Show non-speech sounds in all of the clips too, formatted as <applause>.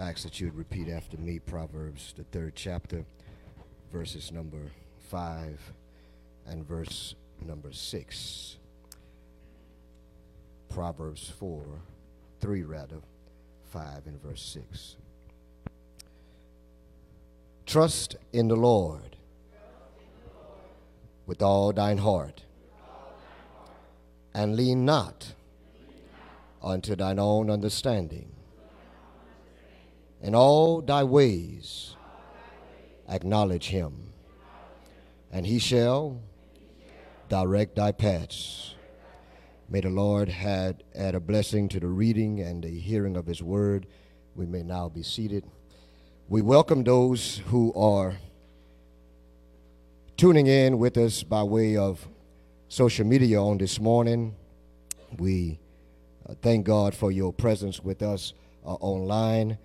I ask that you would repeat after me Proverbs, the third chapter, verses number 5 and verse number 6. Proverbs 4, 3 rather, 5 and verse 6. Trust in the Lord with all thine heart, and lean not unto thine own understanding in all thy ways acknowledge him, and he shall direct thy paths. May the Lord add, add a blessing to the reading and the hearing of his word. We may now be seated. We welcome those who are tuning in with us by way of social media on this morning. We uh, thank God for your presence with us uh, online.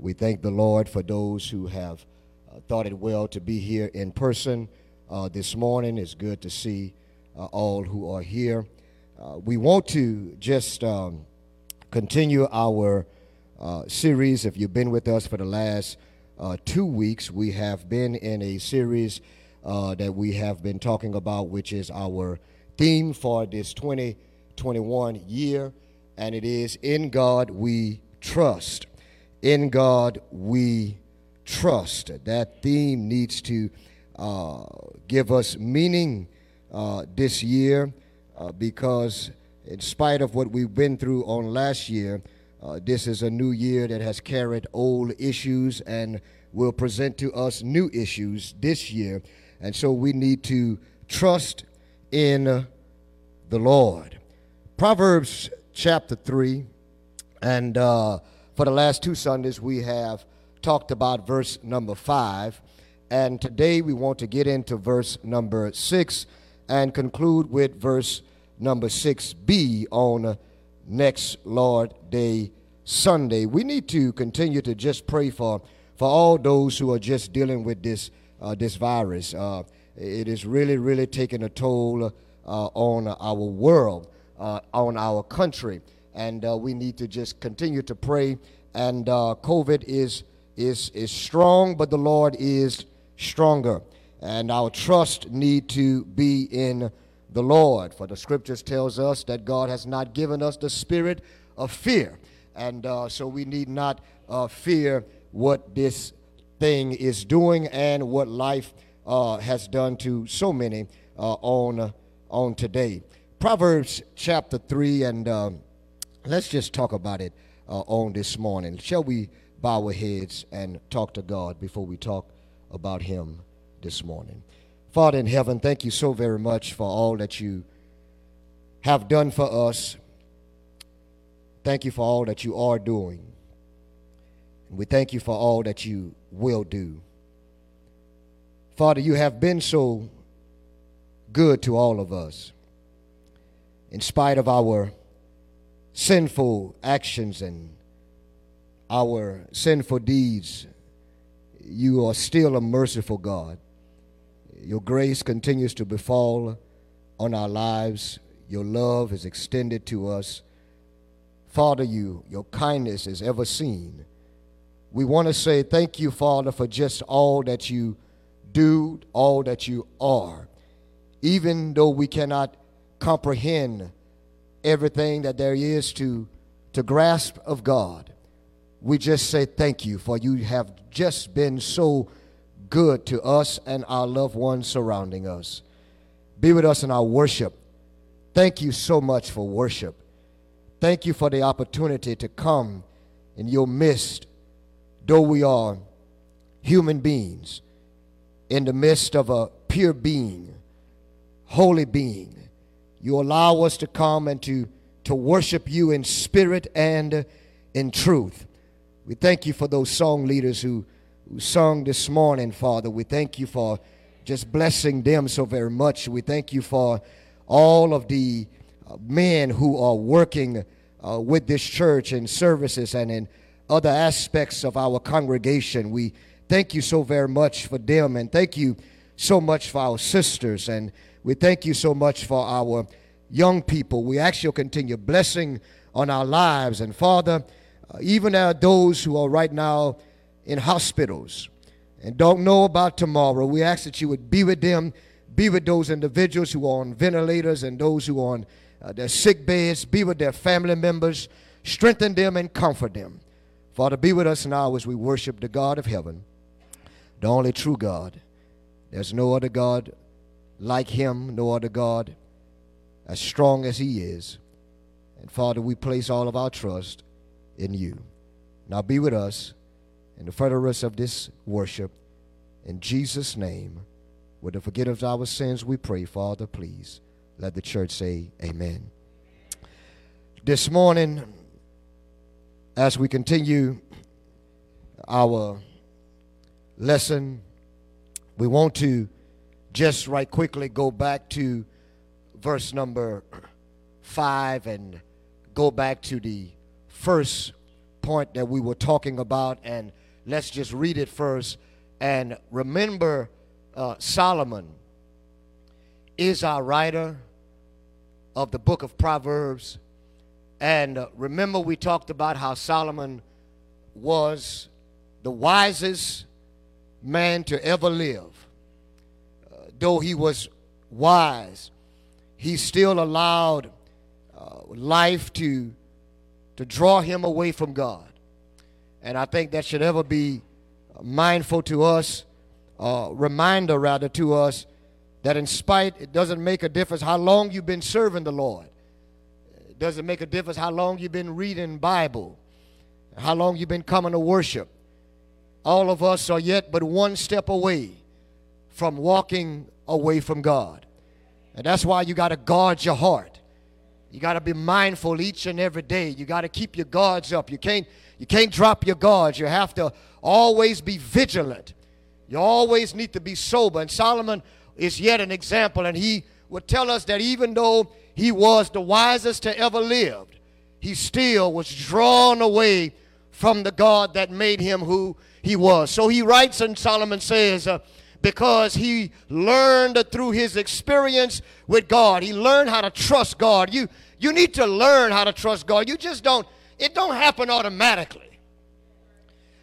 We thank the Lord for those who have uh, thought it well to be here in person uh, this morning. It's good to see uh, all who are here. Uh, we want to just um, continue our uh, series. If you've been with us for the last uh, two weeks, we have been in a series that we have been talking about, which is our theme for this 2021 year, and it is In God We Trust in God we trust. That theme needs to uh, give us meaning uh, this year uh, because, in spite of what we've been through on last year, uh, this is a new year that has carried old issues and will present to us new issues this year. And so we need to trust in the Lord. Proverbs chapter 3 and uh, for the last two Sundays, we have talked about verse number five. And today we want to get into verse number six and conclude with verse number 6b on next Lord Day Sunday. We need to continue to just pray for, for all those who are just dealing with this, uh, this virus. Uh, it is really, really taking a toll uh, on our world, uh, on our country and uh, we need to just continue to pray. And uh, COVID is is is strong, but the Lord is stronger, and our trust need to be in the Lord. For the Scriptures tells us that God has not given us the spirit of fear, and uh, so we need not uh, fear what this thing is doing and what life uh, has done to so many uh, on on today. Proverbs chapter three and um, let's just talk about it uh, on this morning. Shall we bow our heads and talk to God before we talk about Him this morning? Father in heaven, thank you so very much for all that you have done for us. Thank you for all that you are doing. And we thank you for all that you will do. Father, you have been so good to all of us. In spite of our sinful actions and our sinful deeds, you are still a merciful God. Your grace continues to befall on our lives. Your love is extended to us. Father, you, your kindness is ever seen. We want to say thank you, Father, for just all that you do, all that you are. Even though we cannot comprehend everything that there is to, to grasp of God. We just say thank you for you have just been so good to us and our loved ones surrounding us. Be with us in our worship. Thank you so much for worship. Thank you for the opportunity to come in your midst, though we are human beings, in the midst of a pure being, holy being you allow us to come and to, to worship you in spirit and in truth. We thank you for those song leaders who, who sung this morning, Father. We thank you for just blessing them so very much. We thank you for all of the uh, men who are working uh, with this church in services and in other aspects of our congregation. We thank you so very much for them and thank you so much for our sisters and we thank you so much for our young people. We ask you to continue blessing on our lives. And Father, uh, even those who are right now in hospitals and don't know about tomorrow. We ask that you would be with them, be with those individuals who are on ventilators and those who are on uh, their sick beds, be with their family members, strengthen them and comfort them. Father, be with us now as we worship the God of heaven, the only true God. There's no other God like him, no other God as strong as he is. And Father, we place all of our trust in you. Now be with us in the furtherance of this worship. In Jesus' name, with the forgiveness of our sins, we pray, Father, please let the church say amen. This morning, as we continue our lesson, we want to just right quickly go back to verse number five and go back to the first point that we were talking about, and let's just read it first. And remember, uh, Solomon is our writer of the book of Proverbs. And uh, remember, we talked about how Solomon was the wisest man to ever live. Though he was wise, he still allowed uh, life to, to draw him away from God. And I think that should ever be mindful to us, uh, reminder rather to us, that in spite, it doesn't make a difference how long you've been serving the Lord. It doesn't make a difference how long you've been reading Bible, how long you've been coming to worship. All of us are yet but one step away from walking away from God. And that's why you got to guard your heart. You got to be mindful each and every day. You got to keep your guards up. You can't you can't drop your guards. You have to always be vigilant. You always need to be sober. And Solomon is yet an example and he would tell us that even though he was the wisest to ever lived, he still was drawn away from the God that made him who he was. So he writes and Solomon says, uh, because he learned through his experience with God. He learned how to trust God. You you need to learn how to trust God. You just don't it don't happen automatically.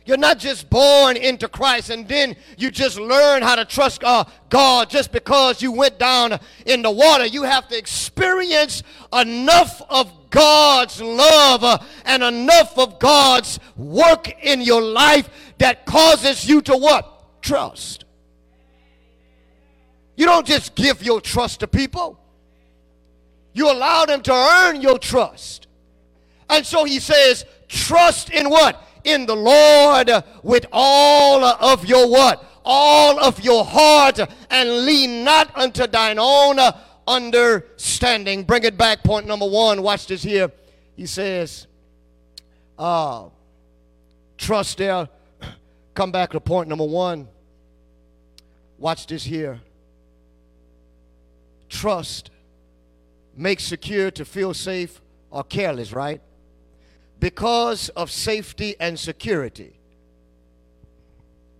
You're not just born into Christ and then you just learn how to trust uh, God just because you went down in the water. You have to experience enough of God's love uh, and enough of God's work in your life that causes you to what? Trust. You don't just give your trust to people. You allow them to earn your trust. And so he says, trust in what? In the Lord with all of your what? All of your heart and lean not unto thine own understanding. Bring it back. Point number one. Watch this here. He says, uh, trust there. <clears throat> Come back to point number one. Watch this here trust makes secure to feel safe or careless, right? Because of safety and security.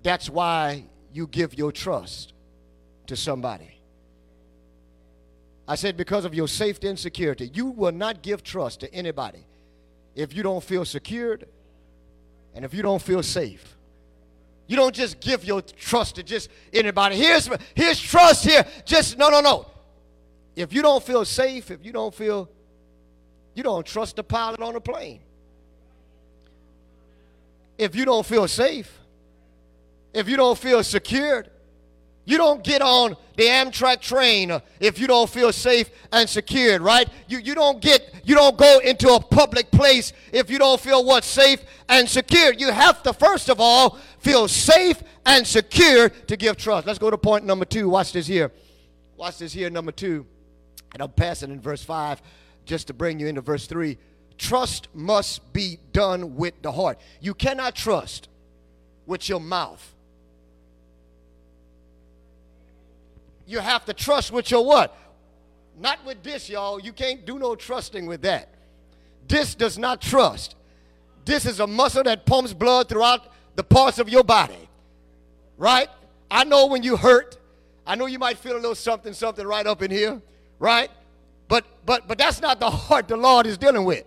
That's why you give your trust to somebody. I said, because of your safety and security. You will not give trust to anybody if you don't feel secured and if you don't feel safe. You don't just give your trust to just anybody. Here's, here's trust here. Just, no, no, no if you don't feel safe, if you don't feel, you don't trust the pilot on the plane. If you don't feel safe, if you don't feel secured, you don't get on the Amtrak train if you don't feel safe and secured, right? You, you don't get, you don't go into a public place if you don't feel what safe and secure. You have to, first of all, feel safe and secure to give trust. Let's go to point number two. Watch this here. Watch this here, number two. And I'm passing in verse 5 just to bring you into verse 3. Trust must be done with the heart. You cannot trust with your mouth. You have to trust with your what? Not with this, y'all. You can't do no trusting with that. This does not trust. This is a muscle that pumps blood throughout the parts of your body. Right? I know when you hurt. I know you might feel a little something, something right up in here right? But but but that's not the heart the Lord is dealing with.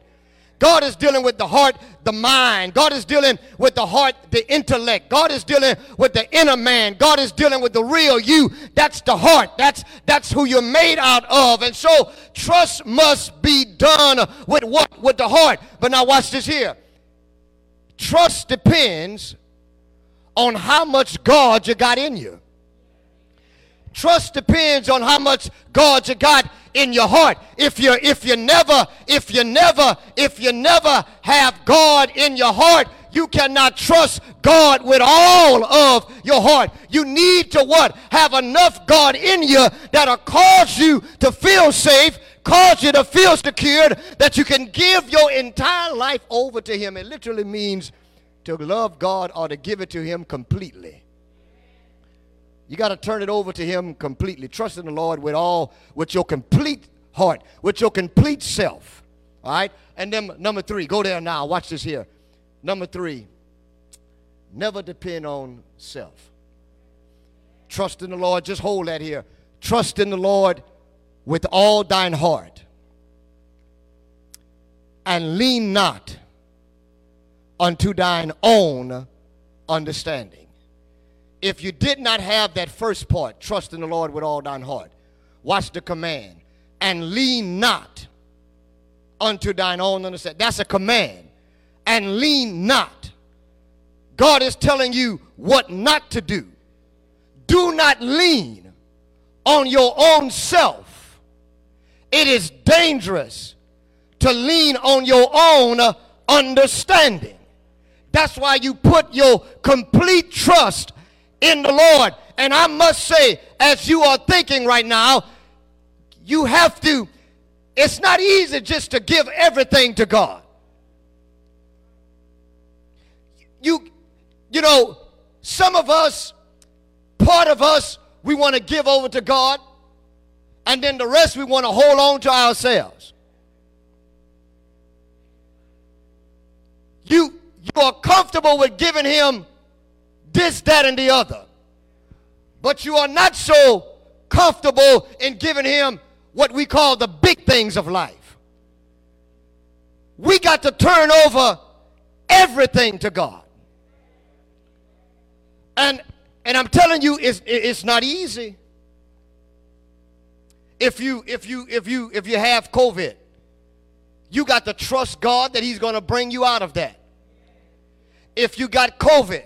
God is dealing with the heart the mind. God is dealing with the heart, the intellect. God is dealing with the inner man. God is dealing with the real you. That's the heart. That's that's who you're made out of. And so trust must be done with what? With the heart. But now watch this here. Trust depends on how much God you got in you. Trust depends on how much God you got in your heart. If you if you never if you never if you never have God in your heart, you cannot trust God with all of your heart. You need to what? Have enough God in you that'll cause you to feel safe, cause you to feel secured, that you can give your entire life over to Him. It literally means to love God or to give it to Him completely. You got to turn it over to Him completely. Trust in the Lord with all, with your complete heart, with your complete self. All right? And then number three, go there now. Watch this here. Number three, never depend on self. Trust in the Lord. Just hold that here. Trust in the Lord with all thine heart. And lean not unto thine own understanding if you did not have that first part, trust in the Lord with all thine heart, watch the command, and lean not unto thine own understanding. That's a command. And lean not. God is telling you what not to do. Do not lean on your own self. It is dangerous to lean on your own understanding. That's why you put your complete trust in the Lord. And I must say, as you are thinking right now, you have to, it's not easy just to give everything to God. You, you know, some of us, part of us, we want to give over to God, and then the rest we want to hold on to ourselves. You, you are comfortable with giving Him this, that, and the other. But you are not so comfortable in giving him what we call the big things of life. We got to turn over everything to God. And and I'm telling you, it's, it's not easy. If you if you if you if you have COVID, you got to trust God that He's going to bring you out of that. If you got COVID,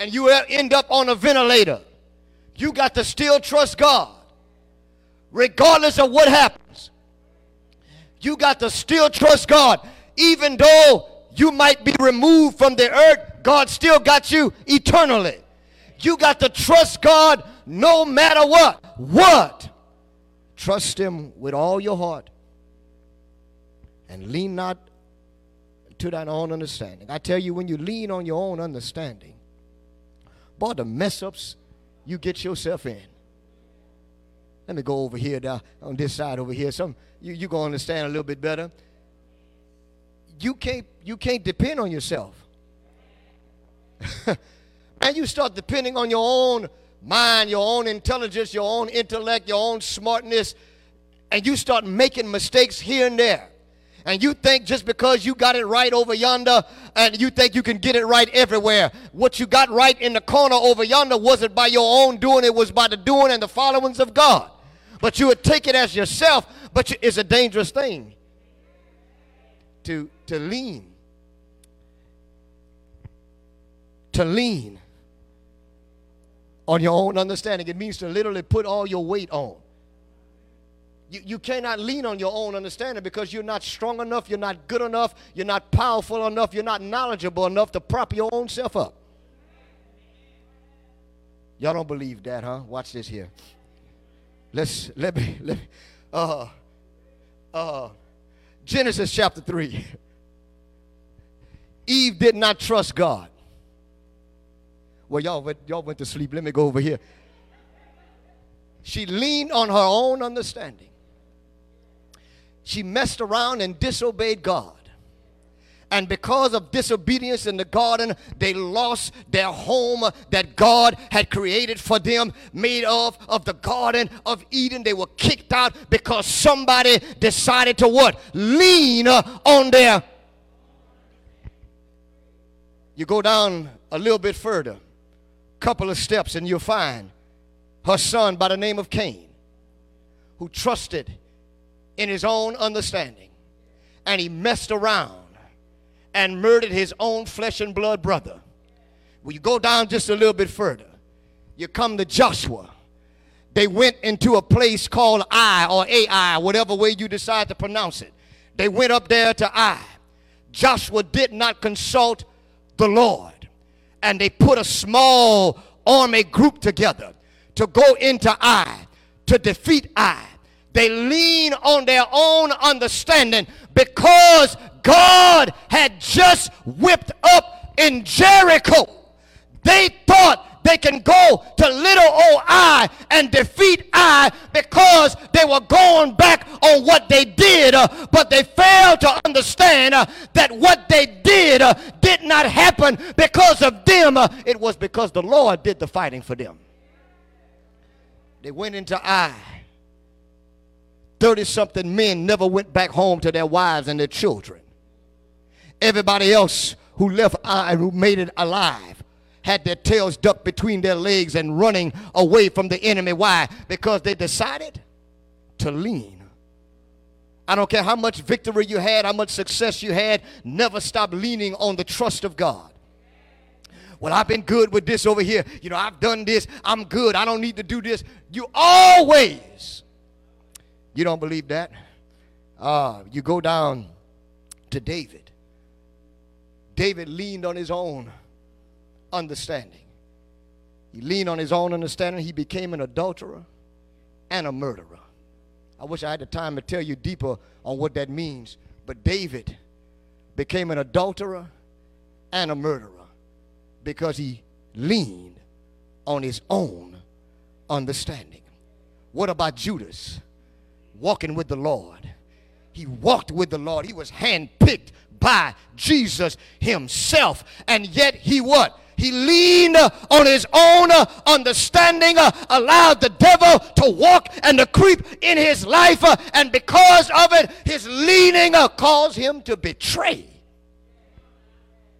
and you end up on a ventilator, you got to still trust God, regardless of what happens. You got to still trust God, even though you might be removed from the earth, God still got you eternally. You got to trust God no matter what. What? Trust Him with all your heart and lean not to thine own understanding. I tell you, when you lean on your own understanding, Boy, the mess ups you get yourself in. Let me go over here down on this side over here. Some you you gonna understand a little bit better. You can't you can't depend on yourself. <laughs> and you start depending on your own mind, your own intelligence, your own intellect, your own smartness, and you start making mistakes here and there and you think just because you got it right over yonder and you think you can get it right everywhere. What you got right in the corner over yonder wasn't by your own doing it was by the doing and the followings of god. But you would take it as yourself but it's a dangerous thing to to lean to lean on your own understanding. It means to literally put all your weight on you, you cannot lean on your own understanding because you're not strong enough, you're not good enough, you're not powerful enough, you're not knowledgeable enough to prop your own self up. Y'all don't believe that, huh? Watch this here. Let's let me let me uh uh Genesis chapter 3. Eve did not trust God. Well, y'all went, y'all went to sleep. Let me go over here. She leaned on her own understanding she messed around and disobeyed God. And because of disobedience in the garden, they lost their home that God had created for them, made of of the garden of Eden. They were kicked out because somebody decided to what? Lean on their You go down a little bit further, couple of steps, and you'll find her son by the name of Cain, who trusted in his own understanding. And he messed around and murdered his own flesh and blood brother. When you go down just a little bit further, you come to Joshua. They went into a place called Ai or Ai, whatever way you decide to pronounce it. They went up there to Ai. Joshua did not consult the Lord. And they put a small army group together to go into Ai, to defeat Ai. They lean on their own understanding because God had just whipped up in Jericho. They thought they can go to little old Ai and defeat Ai because they were going back on what they did, uh, but they failed to understand uh, that what they did uh, did not happen because of them. It was because the Lord did the fighting for them. They went into Ai. 30 something men never went back home to their wives and their children. Everybody else who left Ai, who made it alive, had their tails ducked between their legs and running away from the enemy. Why? Because they decided to lean. I don't care how much victory you had, how much success you had, never stop leaning on the trust of God. Well, I've been good with this over here. You know, I've done this. I'm good. I don't need to do this. You always, you don't believe that? Uh, you go down to David. David leaned on his own understanding. He leaned on his own understanding. He became an adulterer and a murderer. I wish I had the time to tell you deeper on what that means. But David became an adulterer and a murderer because he leaned on his own understanding. What about Judas walking with the Lord? He walked with the Lord. He was handpicked by Jesus himself. And yet he what? He leaned on his own understanding, allowed the devil to walk and to creep in his life, and because of it, his leaning caused him to betray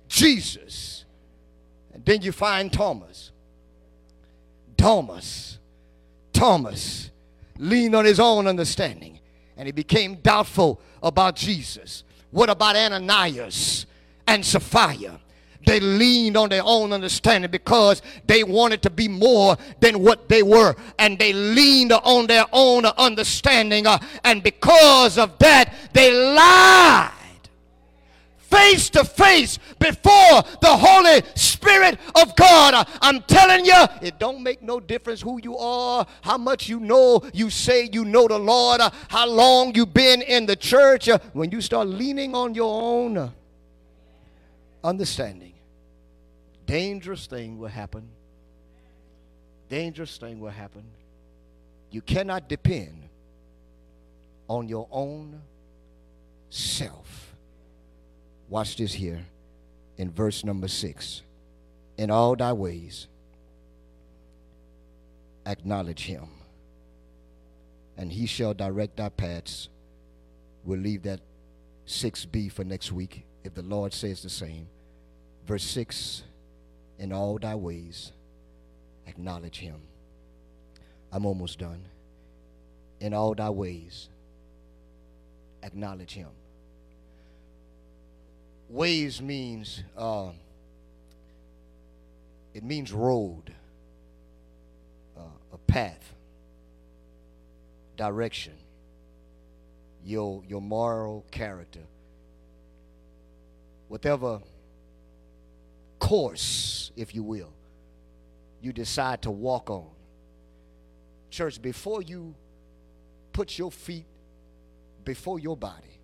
Jesus. And then you find Thomas. Thomas. Thomas leaned on his own understanding and he became doubtful about Jesus. What about Ananias and Sapphira? They leaned on their own understanding because they wanted to be more than what they were. And they leaned on their own understanding. Uh, and because of that, they lied face to face before the Holy Spirit of God. I'm telling you, it don't make no difference who you are, how much you know, you say you know the Lord, how long you've been in the church. When you start leaning on your own understanding, dangerous thing will happen. Dangerous thing will happen. You cannot depend on your own self. Watch this here in verse number six. In all thy ways, acknowledge him, and he shall direct thy paths. We'll leave that 6b for next week if the Lord says the same. Verse 6 In all thy ways, acknowledge him. I'm almost done. In all thy ways, acknowledge him. Ways means uh, it means road, uh, a path, direction, your your moral character, whatever course, if you will, you decide to walk on. Church, before you put your feet before your body,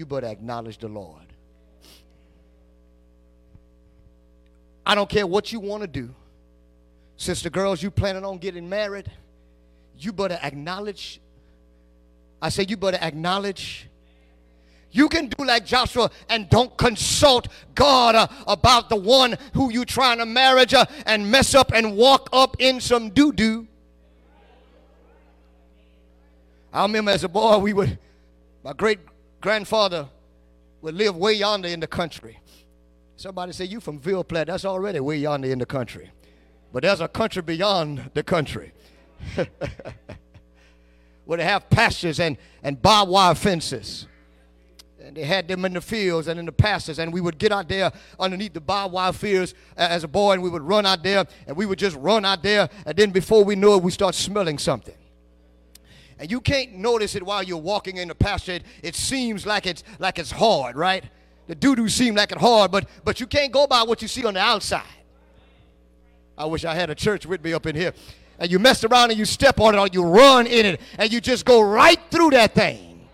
you better acknowledge the Lord. I don't care what you want to do. Sister girls, you planning on getting married, you better acknowledge. I say you better acknowledge you can do like Joshua and don't consult God uh, about the one who you trying to marry uh, and mess up and walk up in some doo doo. I remember as a boy, we would, my great grandfather would live way yonder in the country. Somebody say, You from Ville Platte, that's already way yonder in the country. But there's a country beyond the country. <laughs> Where they have pastures and, and barbed wire fences. And they had them in the fields and in the pastures. And we would get out there underneath the barbed wire fields as a boy, and we would run out there, and we would just run out there. And then before we knew it, we start smelling something and you can't notice it while you're walking in the pasture. It, it seems like it's like it's hard, right? The doo-doo seems like it's hard, but but you can't go by what you see on the outside. I wish I had a church with me up in here. And you mess around and you step on it or you run in it and you just go right through that thing.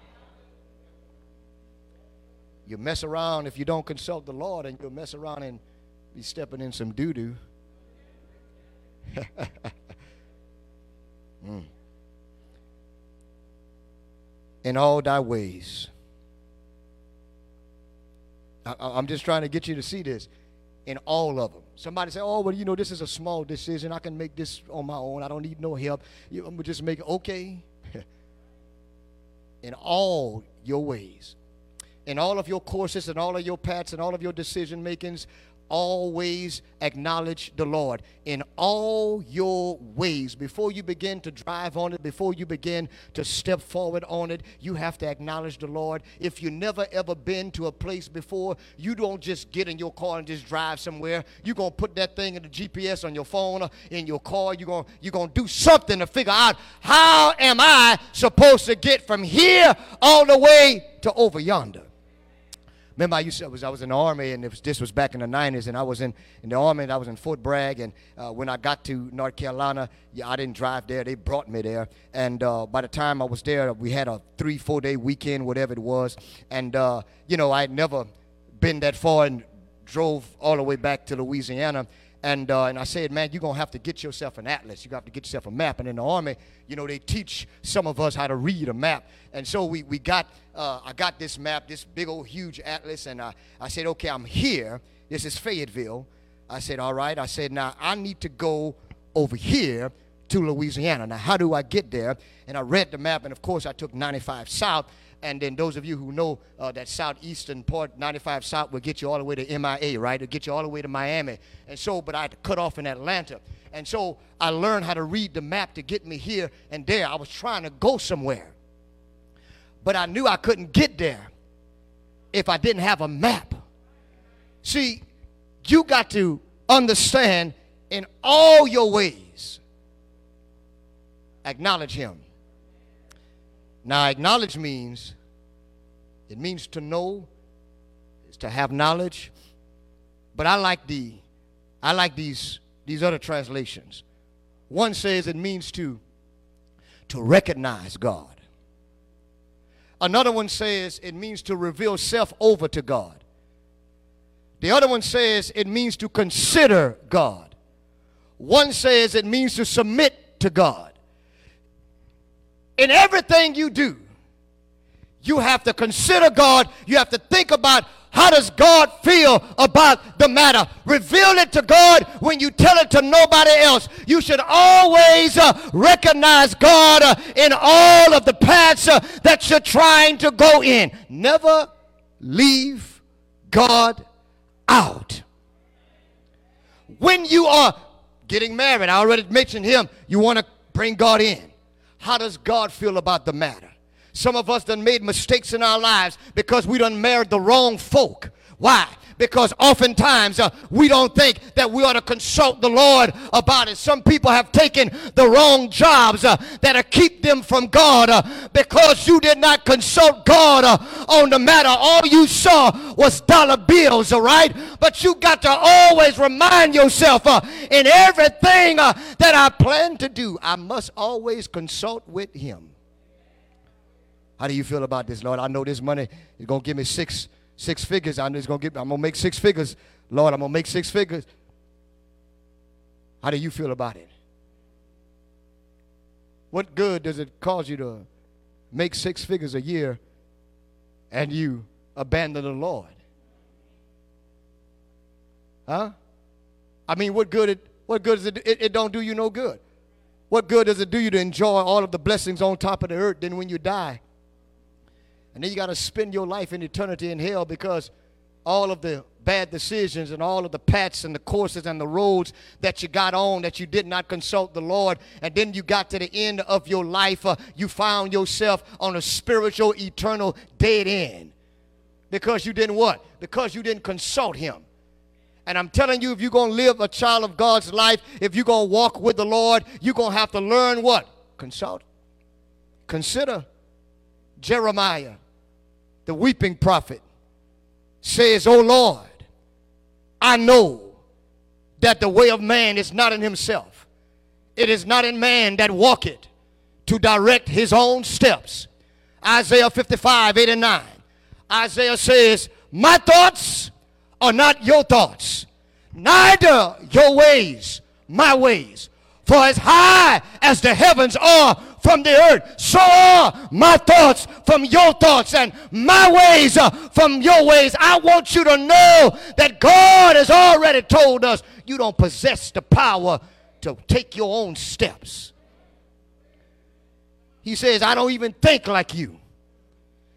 You mess around if you don't consult the Lord and you'll mess around and be stepping in some doo-doo. <laughs> mm. In all thy ways. I, am just trying to get you to see this in all of them. Somebody say, "Oh, well, you know, this is a small decision. I can make this on my own. I don't need no help. I'm just make it okay." <laughs> in all your ways, in all of your courses, and all of your paths, and all of your decision makings, always acknowledge the Lord in all your ways. Before you begin to drive on it, before you begin to step forward on it, you have to acknowledge the Lord. If you never ever been to a place before, you don't just get in your car and just drive somewhere. You're going to put that thing in the GPS on your phone or in your car. You're going you're going to do something to figure out how am I supposed to get from here all the way to over yonder. Remember, I used to, I was, I was in the Army, and was, this was back in the 90s, and I was in, in the Army, and I was in Fort Bragg, and uh, when I got to North Carolina, yeah, I didn't drive there. They brought me there, and uh, by the time I was there, we had a three, four-day weekend, whatever it was, and, uh, you know, I had never been that far and drove all the way back to Louisiana, and, uh, and I said, man, you're going to have to get yourself an atlas. To have to get yourself a map. And in the Army, you know, they teach some of us how to read a map. And so we, we got, uh, I got this map, this big old huge atlas. And I, I said, okay, I'm here. This is Fayetteville. I said, all right. I said, now I need to go over here to Louisiana. Now, how do I get there? And I read the map. And of course, I took 95 South. And then those of you who know uh, that southeastern part, 95 South, will get you all the way to MIA, right? It'll get you all the way to Miami. And so, but I had to cut off in Atlanta. And so I learned how to read the map to get me here and there. I was trying to go somewhere. But I knew I couldn't get there if I didn't have a map. See, you got to understand in all your ways, acknowledge Him. Now, acknowledge means, it means to know, is to have knowledge. But I like the, I like these, these other translations. One says it means to, to recognize God. Another one says it means to reveal self over to God. The other one says it means to consider God. One says it means to submit to God in everything you do, you have to consider God. You have to think about how does God feel about the matter. Reveal it to God when you tell it to nobody else. You should always uh, recognize God uh, in all of the paths uh, that you're trying to go in. Never leave God out. When you are getting married, I already mentioned him, you want to bring God in. How does God feel about the matter? Some of us done made mistakes in our lives because we done married the wrong folk. Why? Because oftentimes uh, we don't think that we ought to consult the Lord about it. Some people have taken the wrong jobs uh, that'll keep them from God uh, because you did not consult God uh, on the matter. All you saw was dollar bills, all right? But you got to always remind yourself uh, in everything uh, that I plan to do, I must always consult with Him. How do you feel about this, Lord? I know this money is going to give me six six figures. I'm just gonna get. I'm gonna make six figures. Lord, I'm gonna make six figures. How do you feel about it? What good does it cause you to make six figures a year and you abandon the Lord? Huh? I mean, what good it what good is it, it? It don't do you no good. What good does it do you to enjoy all of the blessings on top of the earth? Then when you die, And then you got to spend your life in eternity in hell because all of the bad decisions and all of the paths and the courses and the roads that you got on that you did not consult the Lord. And then you got to the end of your life, uh, you found yourself on a spiritual, eternal dead end. Because you didn't what? Because you didn't consult Him. And I'm telling you, if you're going to live a child of God's life, if you're going to walk with the Lord, you're going to have to learn what? Consult. Consider Jeremiah, the weeping prophet, says, Oh Lord, I know that the way of man is not in himself. It is not in man that walketh to direct his own steps. Isaiah 55, 8 and 9. Isaiah says, My thoughts are not your thoughts, neither your ways my ways. For as high as the heavens are from the earth, so are my thoughts from your thoughts and my ways from your ways. I want you to know that God has already told us you don't possess the power to take your own steps. He says, I don't even think like you.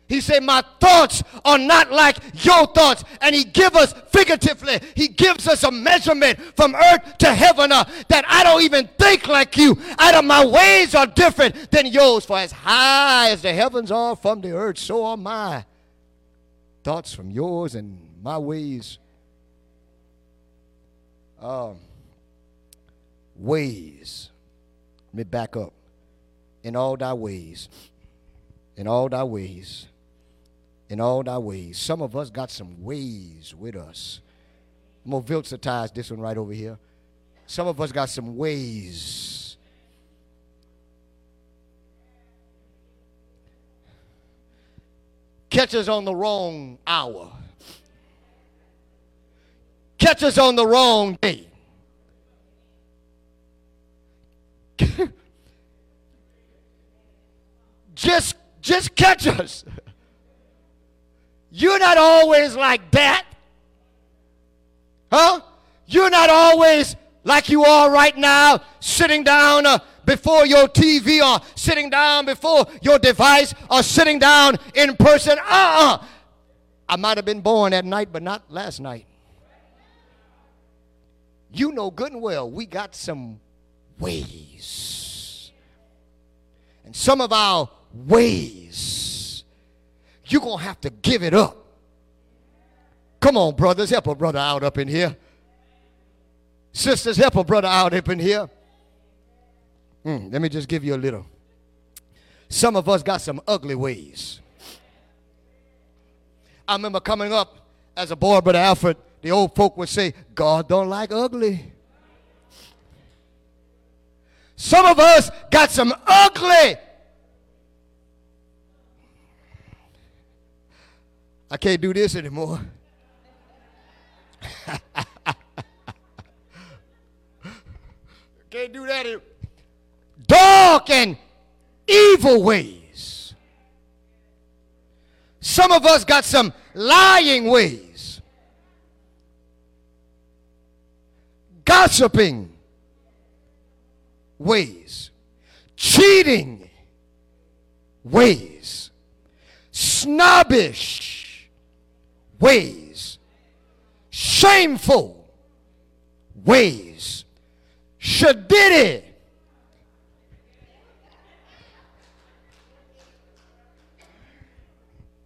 He said, My thoughts are not like your thoughts. And he gives us figuratively, he gives us a measurement from earth to heaven uh, that I don't even think like you. Out of my ways are different than yours. For as high as the heavens are from the earth, so are my thoughts from yours and my ways. Um, ways. Let me back up. In all thy ways. In all thy ways in all thy ways. Some of us got some ways with us. I'm going to this one right over here. Some of us got some ways. Catch us on the wrong hour. Catch us on the wrong day. <laughs> just just catch us. You're not always like that. Huh? You're not always like you are right now, sitting down uh, before your TV or sitting down before your device or sitting down in person. Uh uh-uh. uh I might have been born that night, but not last night. You know good and well we got some ways. And some of our ways you're going to have to give it up. Come on, brothers, help a brother out up in here. Sisters, help a brother out up in here. Mm, let me just give you a little. Some of us got some ugly ways. I remember coming up as a boy, Brother Alfred, the old folk would say, God don't like ugly. Some of us got some ugly I can't do this anymore. can't do that. Anymore. Dark and evil ways. Some of us got some lying ways, gossiping ways, cheating ways, snobbish ways, shameful ways, Shadidi.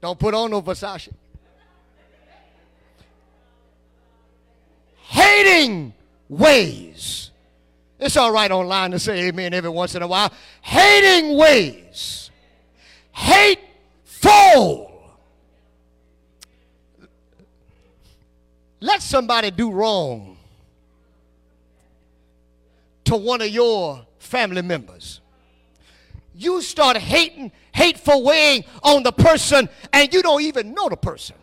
Don't put on no Versace. Hating ways. It's all right online to say amen every once in a while. Hating ways. Hateful Let somebody do wrong to one of your family members. You start hating, hateful weighing on the person, and you don't even know the person.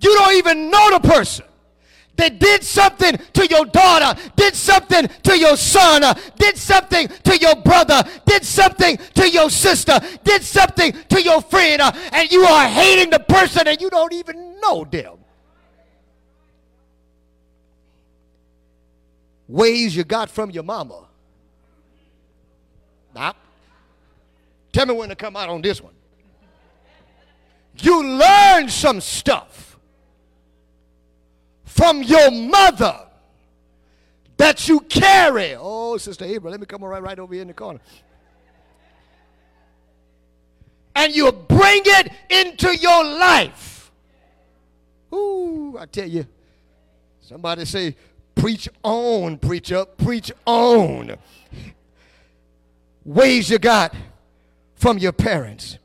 You don't even know the person. They did something to your daughter, did something to your son, did something to your brother, did something to your sister, did something to your friend, and you are hating the person and you don't even know them. Ways you got from your mama. Now, tell me when to come out on this one. You learn some stuff from your mother that you carry. Oh, Sister April, let me come right, right over here in the corner. And you bring it into your life. Ooh, I tell you, somebody say, preach on, preacher, preach on. Ways you got from your parents.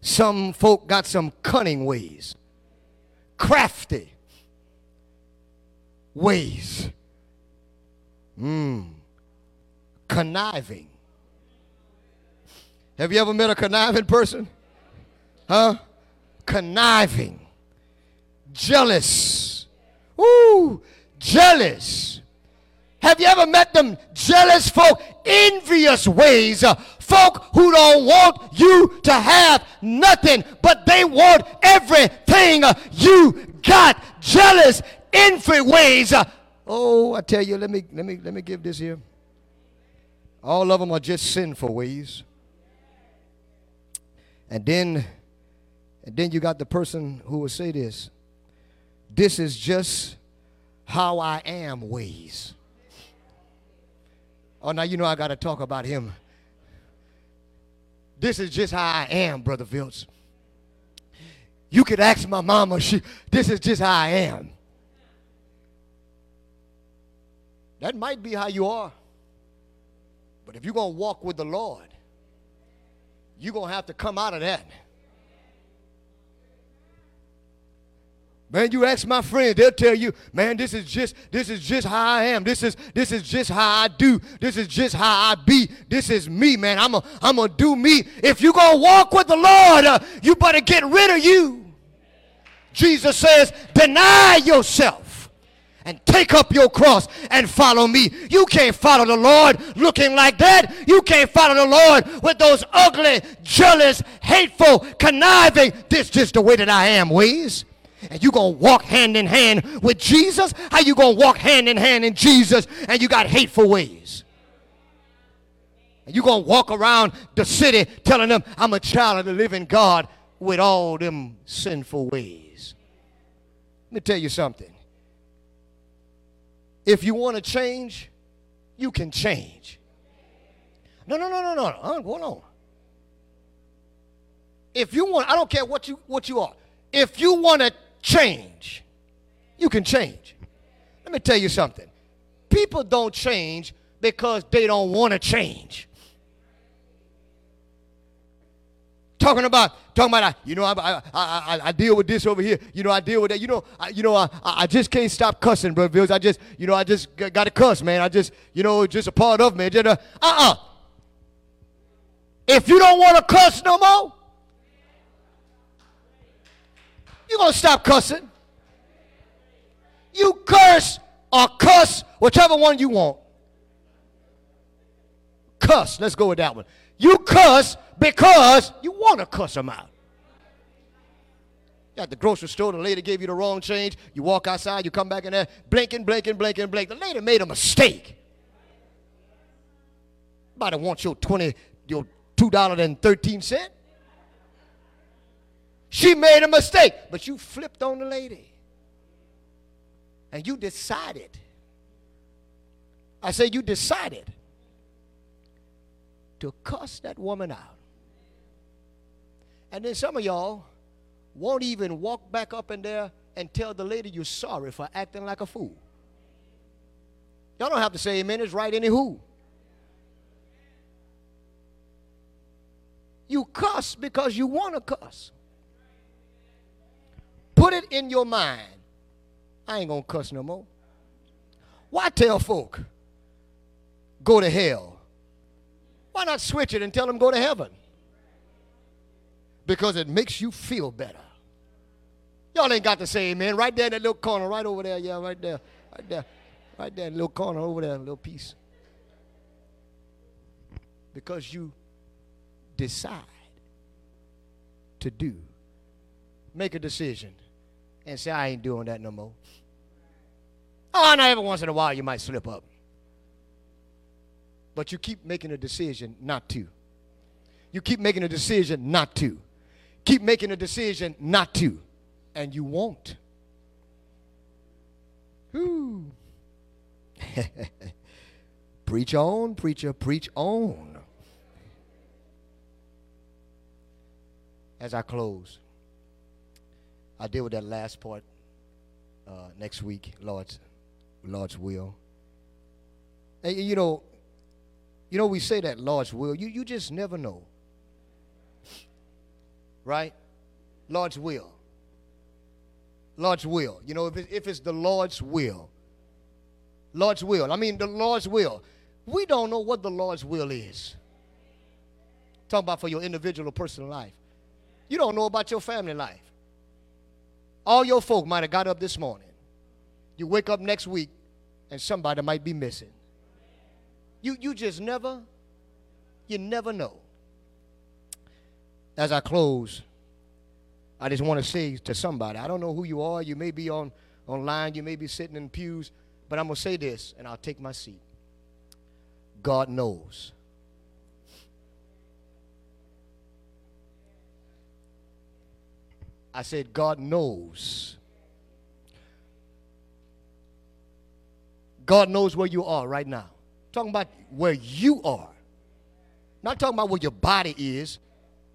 Some folk got some cunning ways, crafty ways. Mmm. Conniving. Have you ever met a conniving person? Huh? Conniving. Jealous. Ooh, jealous. Have you ever met them jealous folk, envious ways? Uh, folk who don't want you to have nothing, but they want everything uh, you got. Jealous, envy ways. Uh, oh, I tell you, let me let me let me give this here. All of them are just sinful ways. And then and then you got the person who will say this. This is just how I am ways. Oh, now you know I got to talk about him. This is just how I am, Brother Viltz. You could ask my mama, she, this is just how I am. That might be how you are. But if you're going to walk with the Lord, you're going to have to come out of that. Man, you ask my friends, they'll tell you, man, this is just this is just how I am. This is this is just how I do. This is just how I be. This is me, man. I'm a I'm gonna do me. If you're gonna walk with the Lord, uh, you better get rid of you. Jesus says, deny yourself and take up your cross and follow me. You can't follow the Lord looking like that. You can't follow the Lord with those ugly, jealous, hateful, conniving, this just the way that I am ways and you gonna walk hand in hand with Jesus? How you gonna walk hand in hand in Jesus and you got hateful ways? And you gonna walk around the city telling them I'm a child of the living God with all them sinful ways. Let me tell you something. If you want to change, you can change. No, no, no, no, no. no. Hold on. If you want, I don't care what you what you are. If you want to change. You can change. Let me tell you something. People don't change because they don't want to change. Talking about, talking about, you know, I, I, I, I, deal with this over here. You know, I deal with that. You know, I, you know, I, I just can't stop cussing, bro. Viltz. I just, you know, I just got to cuss, man. I just, you know, just a part of me. Just Uh uh. If you don't want to cuss no more, You're to stop cussing. You curse or cuss, whichever one you want. Cuss. Let's go with that one. You cuss because you want to cuss them out. At the grocery store, the lady gave you the wrong change. You walk outside, you come back in there, blinking, blinking, blinking, blinking. The lady made a mistake. Nobody wants your 20, your $2.13. She made a mistake, but you flipped on the lady. And you decided. I say you decided to cuss that woman out. And then some of y'all won't even walk back up in there and tell the lady you're sorry for acting like a fool. Y'all don't have to say amen, it's right anywho. You cuss because you want to cuss. Put it in your mind. I ain't going to cuss no more. Why tell folk go to hell? Why not switch it and tell them go to heaven? Because it makes you feel better. Y'all ain't got to say amen. Right there in that little corner, right over there. Yeah, right there. Right there. Right there little corner over there, little piece. Because you decide to do. Make a decision and say, I ain't doing that no more. Ah, oh, I know every once in a while you might slip up. but you keep making a decision not to. You keep making a decision not to. Keep making a decision not to. And you won't. Whoo. <laughs> preach on, preacher, preach on. As I close, I deal with that last part uh, next week, Lord's, Lord's will. And you know, you know, we say that Lord's will. You, you just never know. Right? Lord's will. Lord's will. You know, if, it, if it's the Lord's will. Lord's will. I mean, the Lord's will. We don't know what the Lord's will is. Talking about for your individual personal life. You don't know about your family life. All your folk might have got up this morning. You wake up next week and somebody might be missing. You, you just never, you never know. As I close, I just want to say to somebody, I don't know who you are. You may be on online, you may be sitting in pews, but I'm going to say this and I'll take my seat. God knows. I said, God knows. God knows where you are right now. Talking about where you are. Not talking about where your body is,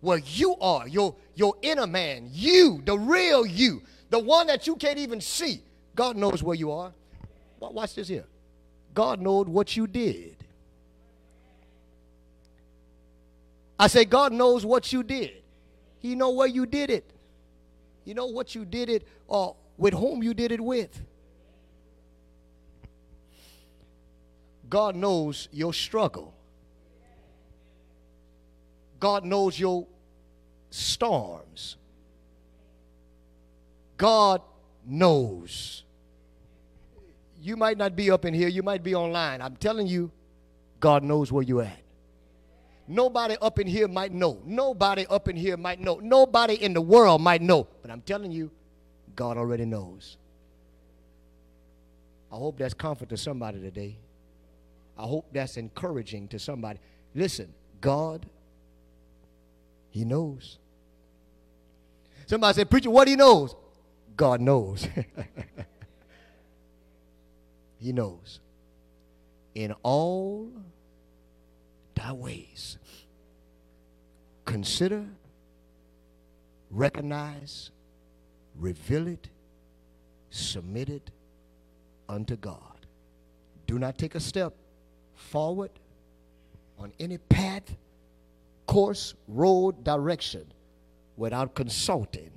where you are, your, your inner man, you, the real you, the one that you can't even see. God knows where you are. Watch this here. God knows what you did. I say, God knows what you did. He know where you did it. You know what you did it or with whom you did it with. God knows your struggle. God knows your storms. God knows. You might not be up in here, you might be online. I'm telling you, God knows where you're at. Nobody up in here might know. Nobody up in here might know. Nobody in the world might know. But I'm telling you, God already knows. I hope that's comfort to somebody today. I hope that's encouraging to somebody. Listen, God, He knows. Somebody said, Preacher, what He knows? God knows. <laughs> he knows. In all thy ways. Consider, recognize, reveal it, submit it unto God. Do not take a step forward on any path, course, road, direction without consulting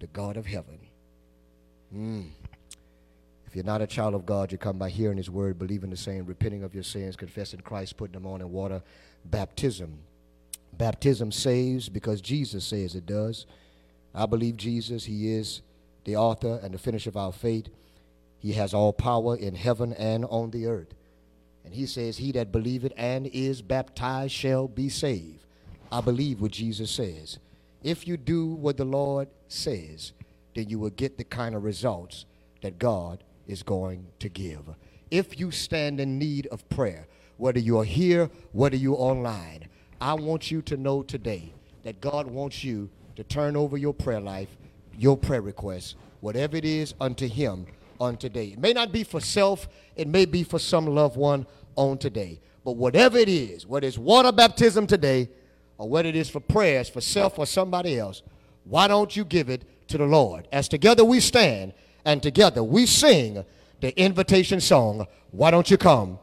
the God of heaven. Mm. If you're not a child of God, you come by hearing His word, believing the same, repenting of your sins, confessing Christ, putting them on in water. Baptism. Baptism saves because Jesus says it does. I believe Jesus, He is the author and the finisher of our faith. He has all power in heaven and on the earth. And He says, He that believeth and is baptized shall be saved. I believe what Jesus says. If you do what the Lord says, then you will get the kind of results that God is going to give. If you stand in need of prayer, whether you're here, whether you're online, I want you to know today that God wants you to turn over your prayer life, your prayer requests, whatever it is, unto Him on today. It may not be for self, it may be for some loved one on today. But whatever it is, whether it's water baptism today, or whether it is for prayers for self or somebody else, why don't you give it to the Lord? As together we stand and together we sing the invitation song, Why Don't You Come